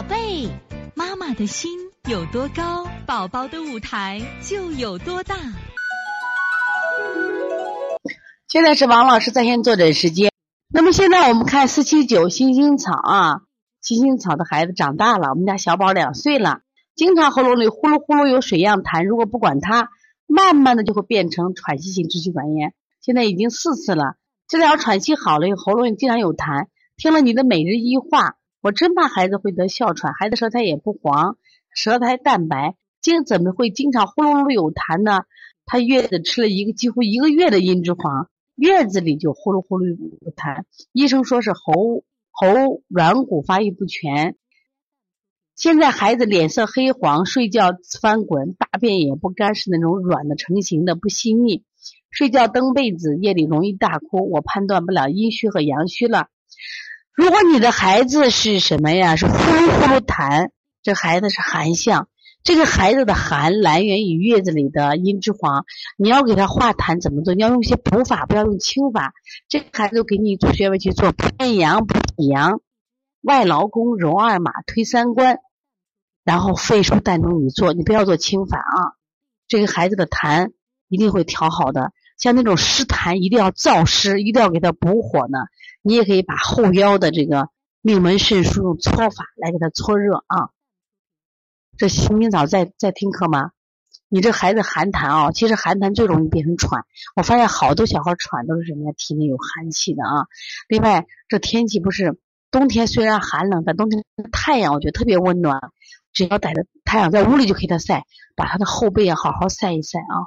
宝贝，妈妈的心有多高，宝宝的舞台就有多大。现在是王老师在线坐诊时间。那么现在我们看四七九星星草啊，星星草的孩子长大了，我们家小宝两岁了，经常喉咙里呼噜呼噜有水样痰，如果不管它，慢慢的就会变成喘息性支气管炎。现在已经四次了，治疗喘息好了，喉咙里经常有痰。听了你的每日一话，我真怕孩子会得哮喘。孩子舌苔也不黄，舌苔淡白，经怎么会经常呼噜噜有痰呢？他月子吃了一个几乎一个月的茵栀黄，月子里就呼噜呼噜有痰。医生说是喉喉软骨发育不全。现在孩子脸色黑黄，睡觉翻滚，大便也不干，是那种软的成型的，不细腻。睡觉蹬被子，夜里容易大哭，我判断不了阴虚和阳虚了。如果你的孩子是什么呀？是呼噜呼噜痰，这孩子是寒象。这个孩子的寒来源于月子里的茵栀黄。你要给他化痰怎么做？你要用一些补法，不要用清法。这个孩子给你做穴位去做偏阳、补阳、外劳宫、揉二马、推三关，然后肺腧膻中你做，你不要做清法啊。这个孩子的痰一定会调好的。像那种湿痰，一定要燥湿，一定要给他补火呢。你也可以把后腰的这个命门肾腧用搓法来给他搓热啊。这星星草在在听课吗？你这孩子寒痰啊，其实寒痰最容易变成喘。我发现好多小孩喘都是什么呀？体内有寒气的啊。另外，这天气不是冬天，虽然寒冷，但冬天太阳我觉得特别温暖。只要逮着太阳在屋里就给他晒，把他的后背啊好好晒一晒啊。